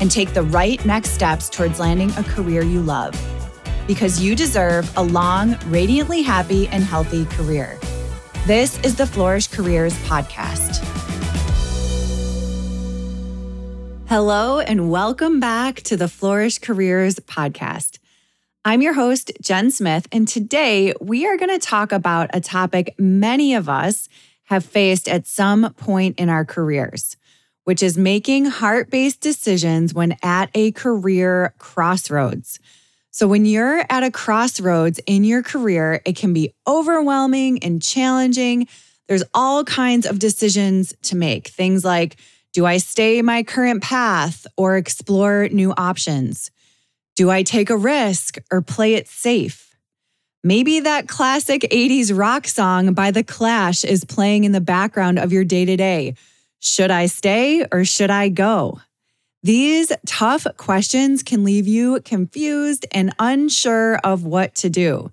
and take the right next steps towards landing a career you love. Because you deserve a long, radiantly happy, and healthy career. This is the Flourish Careers Podcast. Hello, and welcome back to the Flourish Careers Podcast. I'm your host, Jen Smith, and today we are going to talk about a topic many of us have faced at some point in our careers which is making heart based decisions when at a career crossroads. So, when you're at a crossroads in your career, it can be overwhelming and challenging. There's all kinds of decisions to make. Things like do I stay my current path or explore new options? Do I take a risk or play it safe? Maybe that classic 80s rock song by The Clash is playing in the background of your day to day. Should I stay or should I go? These tough questions can leave you confused and unsure of what to do.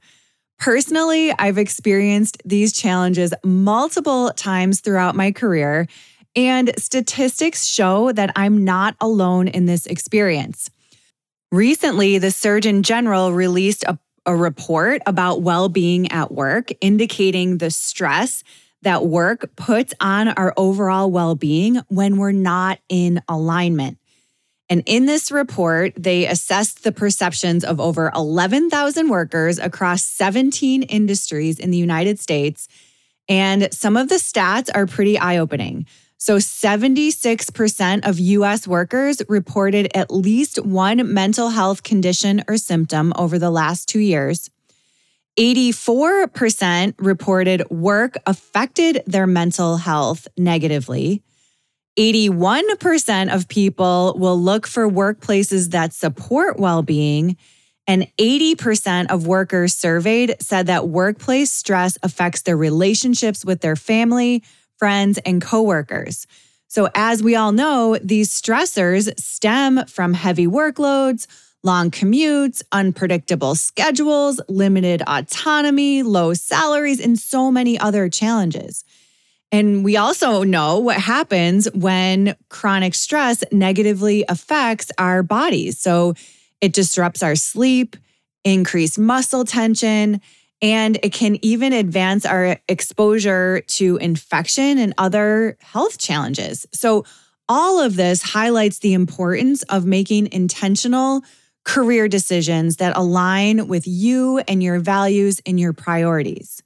Personally, I've experienced these challenges multiple times throughout my career, and statistics show that I'm not alone in this experience. Recently, the Surgeon General released a, a report about well being at work, indicating the stress that work puts on our overall well being when we're not in alignment. And in this report, they assessed the perceptions of over 11,000 workers across 17 industries in the United States. And some of the stats are pretty eye opening. So, 76% of US workers reported at least one mental health condition or symptom over the last two years. 84% reported work affected their mental health negatively. 81% of people will look for workplaces that support well being. And 80% of workers surveyed said that workplace stress affects their relationships with their family, friends, and coworkers. So, as we all know, these stressors stem from heavy workloads long commutes, unpredictable schedules, limited autonomy, low salaries, and so many other challenges. And we also know what happens when chronic stress negatively affects our bodies. So it disrupts our sleep, increased muscle tension, and it can even advance our exposure to infection and other health challenges. So, all of this highlights the importance of making intentional career decisions that align with you and your values and your priorities.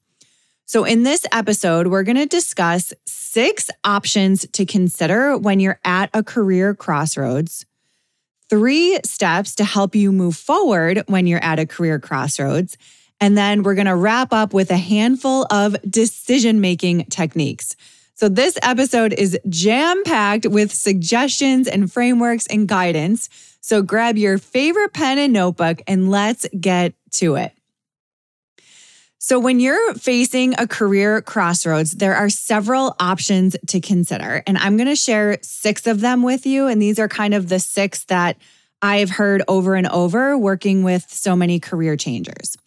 So, in this episode, we're going to discuss six options to consider when you're at a career crossroads, three steps to help you move forward when you're at a career crossroads, and then we're going to wrap up with a handful of decision making techniques. So, this episode is jam packed with suggestions and frameworks and guidance so grab your favorite pen and notebook and let's get to it. So, when you're facing a career crossroads, there are several options to consider. And I'm going to share six of them with you. And these are kind of the six that I've heard over and over working with so many career changers.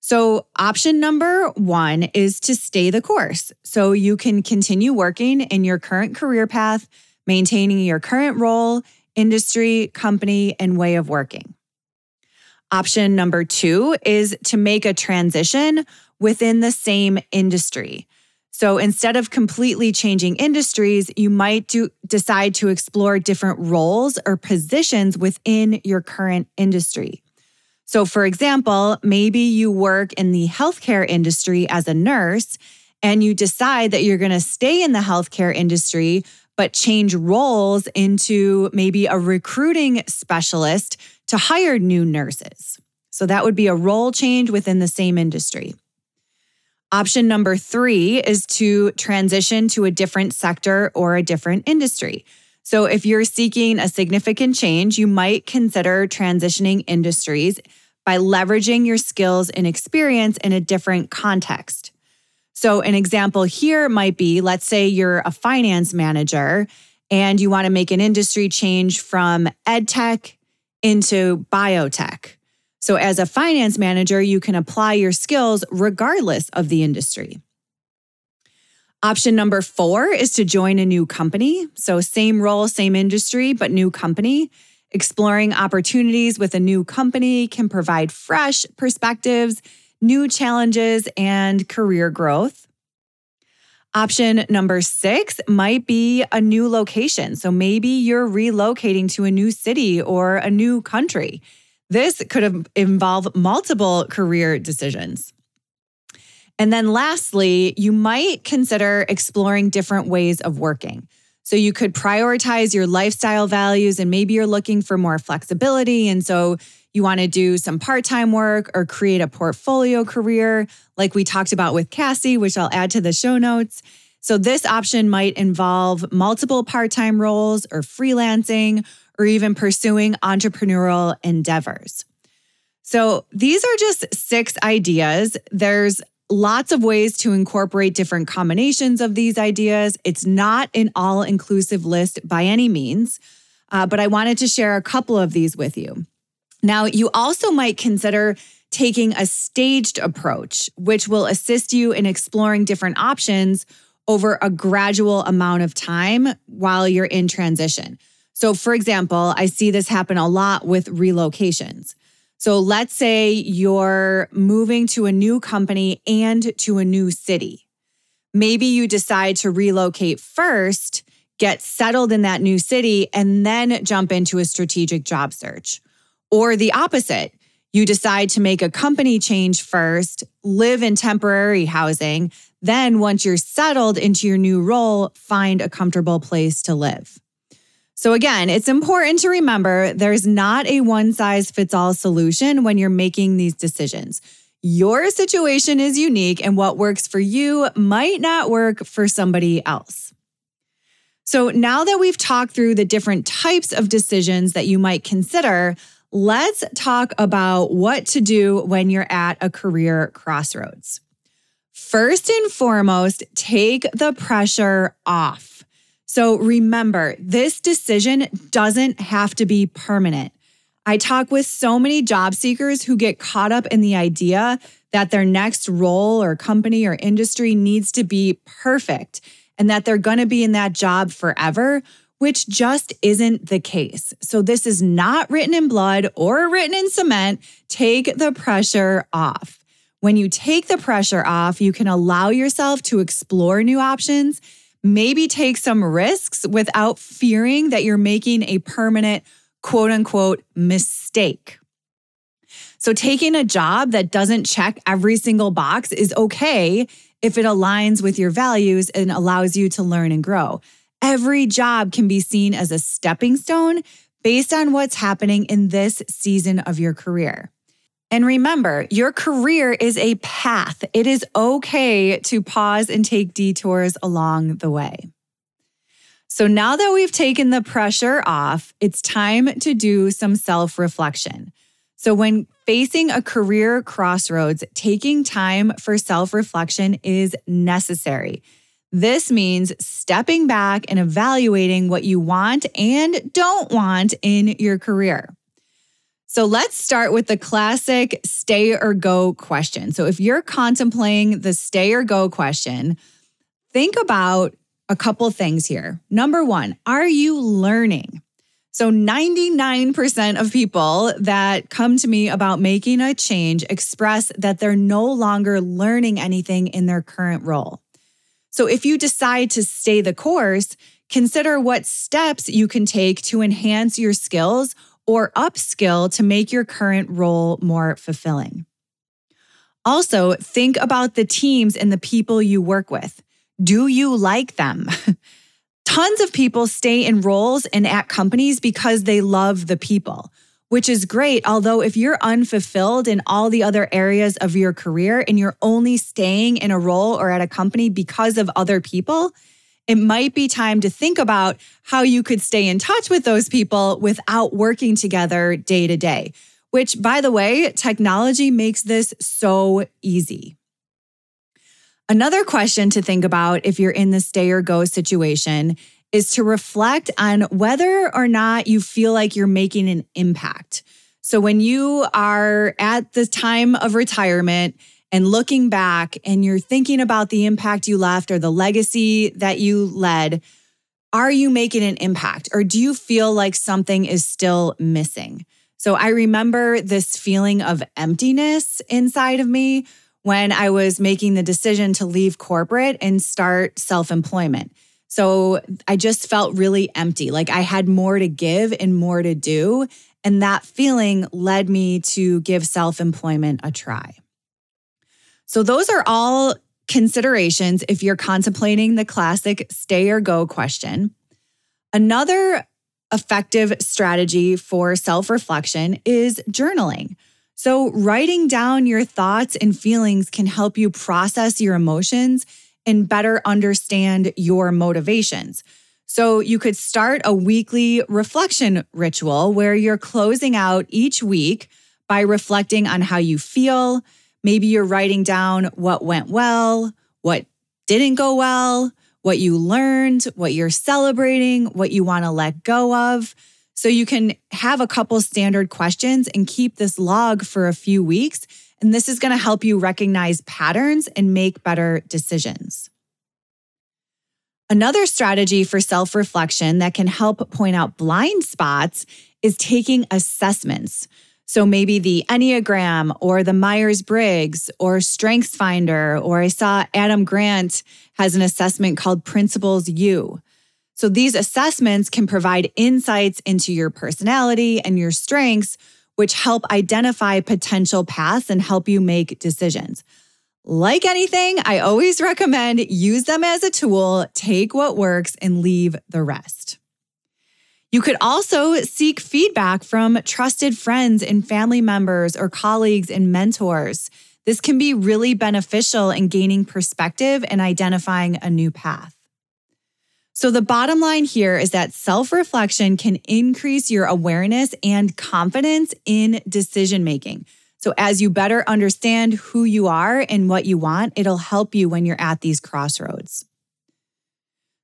So, option number one is to stay the course. So, you can continue working in your current career path, maintaining your current role industry, company, and way of working. Option number two is to make a transition within the same industry. So instead of completely changing industries, you might do, decide to explore different roles or positions within your current industry. So, for example, maybe you work in the healthcare industry as a nurse and you decide that you're going to stay in the healthcare industry, but change roles into maybe a recruiting specialist to hire new nurses. So, that would be a role change within the same industry. Option number three is to transition to a different sector or a different industry. So, if you're seeking a significant change, you might consider transitioning industries by leveraging your skills and experience in a different context. So, an example here might be let's say you're a finance manager and you want to make an industry change from ed tech into biotech. So, as a finance manager, you can apply your skills regardless of the industry. Option number four is to join a new company. So, same role, same industry, but new company. Exploring opportunities with a new company can provide fresh perspectives, new challenges, and career growth. Option number six might be a new location. So, maybe you're relocating to a new city or a new country. This could involve multiple career decisions. And then lastly, you might consider exploring different ways of working. So you could prioritize your lifestyle values and maybe you're looking for more flexibility. And so you want to do some part time work or create a portfolio career, like we talked about with Cassie, which I'll add to the show notes. So this option might involve multiple part time roles or freelancing or even pursuing entrepreneurial endeavors. So these are just six ideas. There's lots of ways to incorporate different combinations of these ideas. It's not an all inclusive list by any means, uh, but I wanted to share a couple of these with you. Now, you also might consider taking a staged approach, which will assist you in exploring different options over a gradual amount of time while you're in transition. So, for example, I see this happen a lot with relocations. So let's say you're moving to a new company and to a new city. Maybe you decide to relocate first, get settled in that new city, and then jump into a strategic job search. Or the opposite, you decide to make a company change first, live in temporary housing, then once you're settled into your new role, find a comfortable place to live. So, again, it's important to remember there's not a one size fits all solution when you're making these decisions. Your situation is unique, and what works for you might not work for somebody else. So, now that we've talked through the different types of decisions that you might consider, let's talk about what to do when you're at a career crossroads. First and foremost, take the pressure off. So remember, this decision doesn't have to be permanent. I talk with so many job seekers who get caught up in the idea that their next role or company or industry needs to be perfect and that they're going to be in that job forever, which just isn't the case. So, this is not written in blood or written in cement. Take the pressure off. When you take the pressure off, you can allow yourself to explore new options maybe take some risks without fearing that you're making a permanent quote unquote mistake. So, taking a job that doesn't check every single box is okay if it aligns with your values and allows you to learn and grow. Every job can be seen as a stepping stone based on what's happening in this season of your career. And remember, your career is a path. It is okay to pause and take detours along the way. So now that we've taken the pressure off, it's time to do some self reflection. So, when facing a career crossroads, taking time for self reflection is necessary. This means stepping back and evaluating what you want and don't want in your career. So let's start with the classic stay or go question. So if you're contemplating the stay or go question, think about a couple things here. Number one, are you learning? So 99% of people that come to me about making a change express that they're no longer learning anything in their current role. So if you decide to stay the course, consider what steps you can take to enhance your skills or upskill to make your current role more fulfilling. Also, think about the teams and the people you work with. Do you like them? Tons of people stay in roles and at companies because they love the people, which is great. Although, if you're unfulfilled in all the other areas of your career and you're only staying in a role or at a company because of other people, it might be time to think about how you could stay in touch with those people without working together day to day, which, by the way, technology makes this so easy. Another question to think about if you're in the stay or go situation is to reflect on whether or not you feel like you're making an impact. So, when you are at the time of retirement and looking back and you're thinking about the impact you left or the legacy that you led, are you making an impact or do you feel like something is still missing? So, I remember this feeling of emptiness inside of me when I was making the decision to leave corporate and start self employment. So I just felt really empty, like I had more to give and more to do. And that feeling led me to give self employment a try. So, those are all considerations if you're contemplating the classic stay or go question. Another effective strategy for self reflection is journaling. So, writing down your thoughts and feelings can help you process your emotions and better understand your motivations. So, you could start a weekly reflection ritual where you're closing out each week by reflecting on how you feel. Maybe you're writing down what went well, what didn't go well, what you learned, what you're celebrating, what you want to let go of. So you can have a couple standard questions and keep this log for a few weeks. And this is going to help you recognize patterns and make better decisions. Another strategy for self reflection that can help point out blind spots is taking assessments. So maybe the Enneagram or the Myers Briggs or Strengths Finder, or I saw Adam Grant has an assessment called PrinciplesYou. So these assessments can provide insights into your personality and your strengths, which help identify potential paths and help you make decisions. Like anything, I always recommend use them as a tool, take what works and leave the rest. You could also seek feedback from trusted friends and family members or colleagues and mentors. This can be really beneficial in gaining perspective and identifying a new path. So, the bottom line here is that self reflection can increase your awareness and confidence in decision making. So, as you better understand who you are and what you want, it'll help you when you're at these crossroads.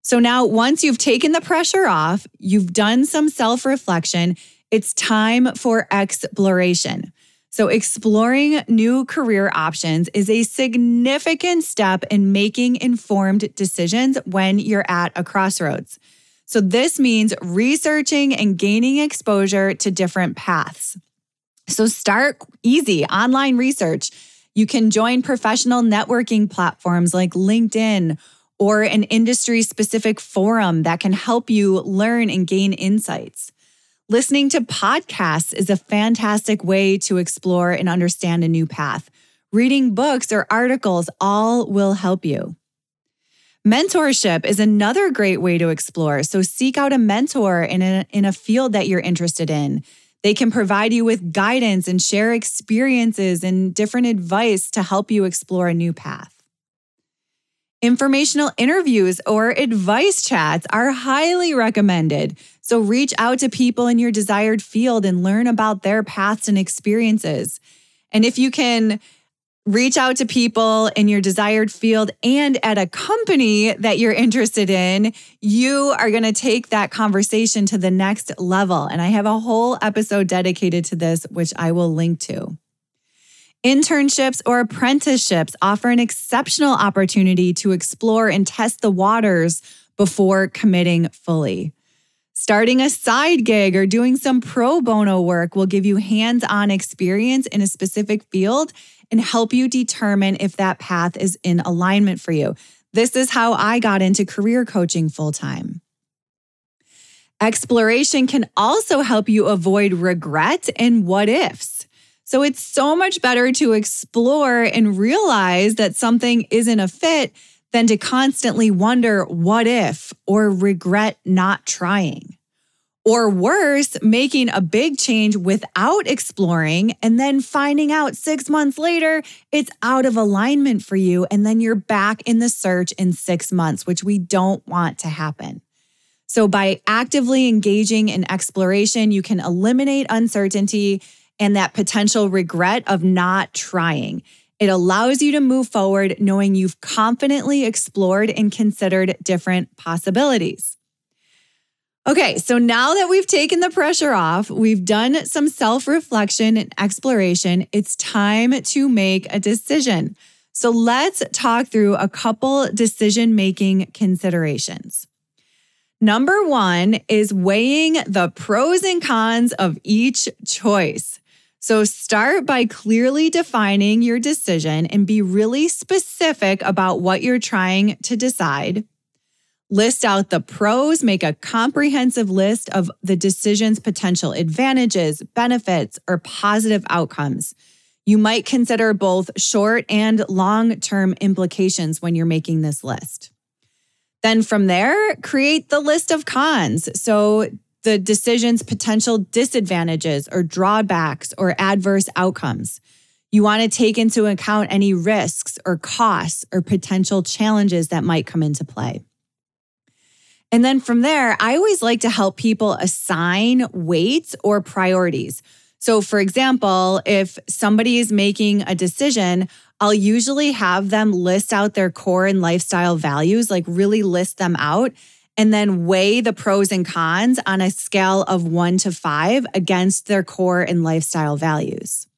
So, now once you've taken the pressure off, you've done some self reflection, it's time for exploration. So, exploring new career options is a significant step in making informed decisions when you're at a crossroads. So, this means researching and gaining exposure to different paths. So, start easy online research. You can join professional networking platforms like LinkedIn or an industry specific forum that can help you learn and gain insights. Listening to podcasts is a fantastic way to explore and understand a new path. Reading books or articles all will help you. Mentorship is another great way to explore. So seek out a mentor in a, in a field that you're interested in. They can provide you with guidance and share experiences and different advice to help you explore a new path. Informational interviews or advice chats are highly recommended. So reach out to people in your desired field and learn about their paths and experiences. And if you can reach out to people in your desired field and at a company that you're interested in, you are going to take that conversation to the next level. And I have a whole episode dedicated to this, which I will link to. Internships or apprenticeships offer an exceptional opportunity to explore and test the waters before committing fully. Starting a side gig or doing some pro bono work will give you hands on experience in a specific field and help you determine if that path is in alignment for you. This is how I got into career coaching full time. Exploration can also help you avoid regret and what ifs. So it's so much better to explore and realize that something isn't a fit than to constantly wonder what if or regret not trying. Or worse, making a big change without exploring and then finding out six months later it's out of alignment for you. And then you're back in the search in six months, which we don't want to happen. So, by actively engaging in exploration, you can eliminate uncertainty and that potential regret of not trying. It allows you to move forward knowing you've confidently explored and considered different possibilities. Okay, so now that we've taken the pressure off, we've done some self reflection and exploration, it's time to make a decision. So let's talk through a couple decision making considerations. Number one is weighing the pros and cons of each choice. So start by clearly defining your decision and be really specific about what you're trying to decide. List out the pros, make a comprehensive list of the decision's potential advantages, benefits, or positive outcomes. You might consider both short and long term implications when you're making this list. Then from there, create the list of cons. So the decision's potential disadvantages or drawbacks or adverse outcomes. You want to take into account any risks or costs or potential challenges that might come into play. And then from there, I always like to help people assign weights or priorities. So, for example, if somebody is making a decision, I'll usually have them list out their core and lifestyle values, like really list them out, and then weigh the pros and cons on a scale of one to five against their core and lifestyle values.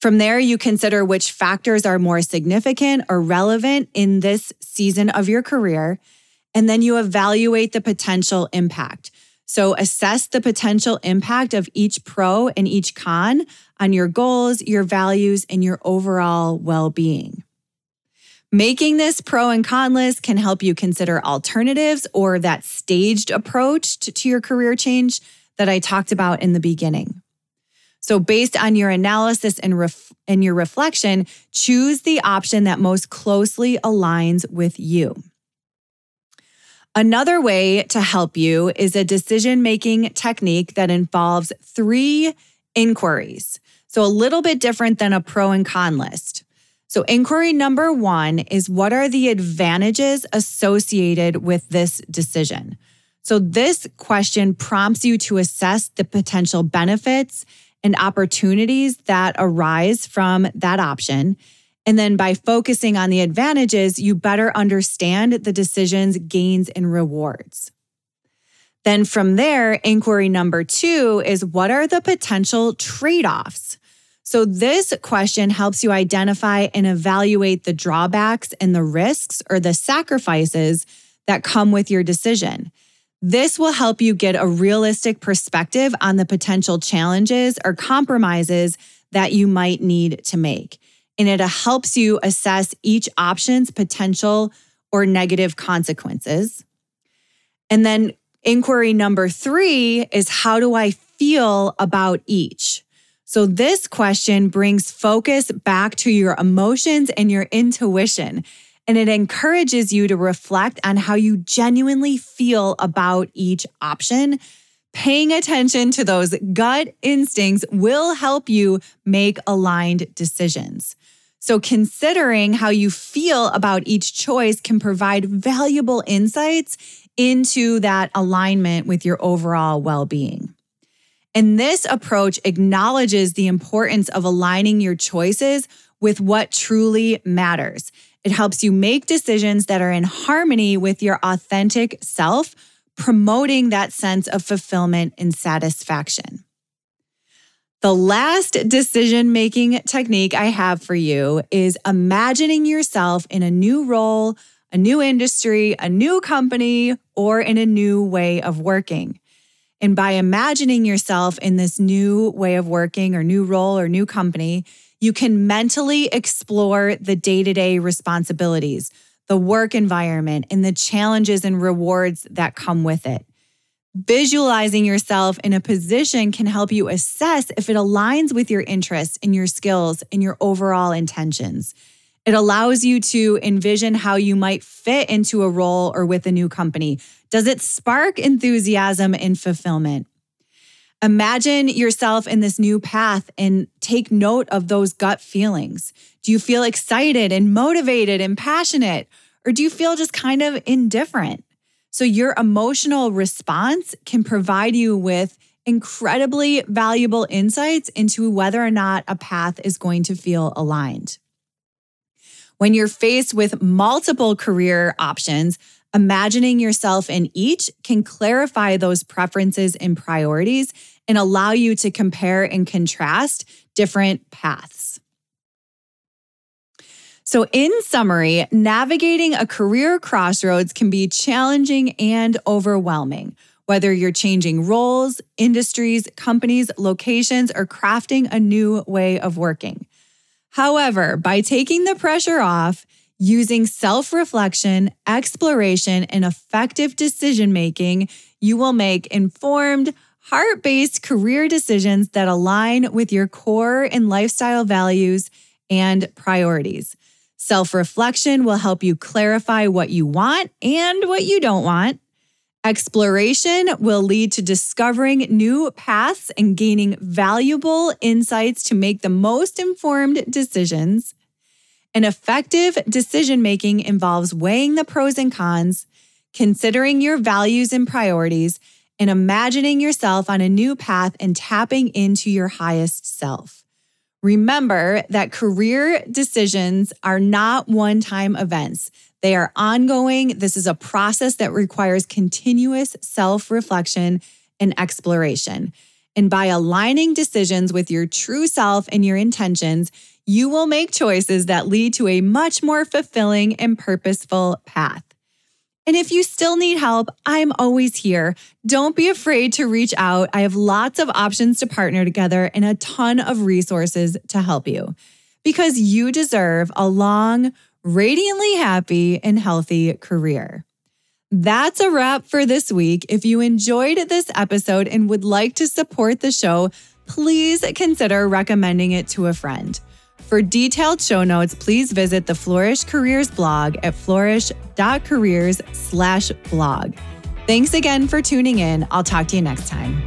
From there, you consider which factors are more significant or relevant in this season of your career, and then you evaluate the potential impact. So, assess the potential impact of each pro and each con on your goals, your values, and your overall well being. Making this pro and con list can help you consider alternatives or that staged approach to, your career change that I talked about in the beginning. So, based on your analysis and, ref, and your reflection, choose the option that most closely aligns with you. Another way to help you is a decision making technique that involves three inquiries. So, a little bit different than a pro and con list. So, inquiry number one is what are the advantages associated with this decision? So, this question prompts you to assess the potential benefits and opportunities that arise from that option. And then by focusing on the advantages, you better understand the decision's gains and rewards. Then from there, inquiry number two is what are the potential trade offs? So, this question helps you identify and evaluate the drawbacks and the risks or the sacrifices that come with your decision. This will help you get a realistic perspective on the potential challenges or compromises that you might need to make. And it helps you assess each option's potential or negative consequences. And then inquiry number three is how do I feel about each? So, this question brings focus back to your emotions and your intuition, and it encourages you to reflect on how you genuinely feel about each option. Paying attention to those gut instincts will help you make aligned decisions. So, considering how you feel about each choice can provide valuable insights into that alignment with your overall well being. And this approach acknowledges the importance of aligning your choices with what truly matters. It helps you make decisions that are in harmony with your authentic self, promoting that sense of fulfillment and satisfaction. The last decision making technique I have for you is imagining yourself in a new role, a new industry, a new company, or in a new way of working. And by imagining yourself in this new way of working or new role or new company, you can mentally explore the day to day responsibilities, the work environment, and the challenges and rewards that come with it. Visualizing yourself in a position can help you assess if it aligns with your interests and your skills and your overall intentions. It allows you to envision how you might fit into a role or with a new company. Does it spark enthusiasm and fulfillment? Imagine yourself in this new path and take note of those gut feelings. Do you feel excited and motivated and passionate? Or do you feel just kind of indifferent? So, your emotional response can provide you with incredibly valuable insights into whether or not a path is going to feel aligned. When you're faced with multiple career options, imagining yourself in each can clarify those preferences and priorities and allow you to compare and contrast different paths. So, in summary, navigating a career crossroads can be challenging and overwhelming. Whether you're changing roles, industries, companies, locations, or crafting a new way of working. However, by taking the pressure off, using self reflection, exploration, and effective decision making, you will make informed, heart based career decisions that align with your core and lifestyle values and priorities. Self reflection will help you clarify what you want and what you don't want. Exploration will lead to discovering new paths and gaining valuable insights to make the most informed decisions. An effective decision making involves weighing the pros and cons, considering your values and priorities, and imagining yourself on a new path and tapping into your highest self. Remember that career decisions are not one time events. They are ongoing. This is a process that requires continuous self reflection and exploration. And by aligning decisions with your true self and your intentions, you will make choices that lead to a much more fulfilling and purposeful path. And if you still need help, I'm always here. Don't be afraid to reach out. I have lots of options to partner together and a ton of resources to help you because you deserve a long, radiantly happy, and healthy career. That's a wrap for this week. If you enjoyed this episode and would like to support the show, please consider recommending it to a friend. For detailed show notes, please visit the Flourish Careers blog at flourish.careers slash blog. Thanks again for tuning in. I'll talk to you next time.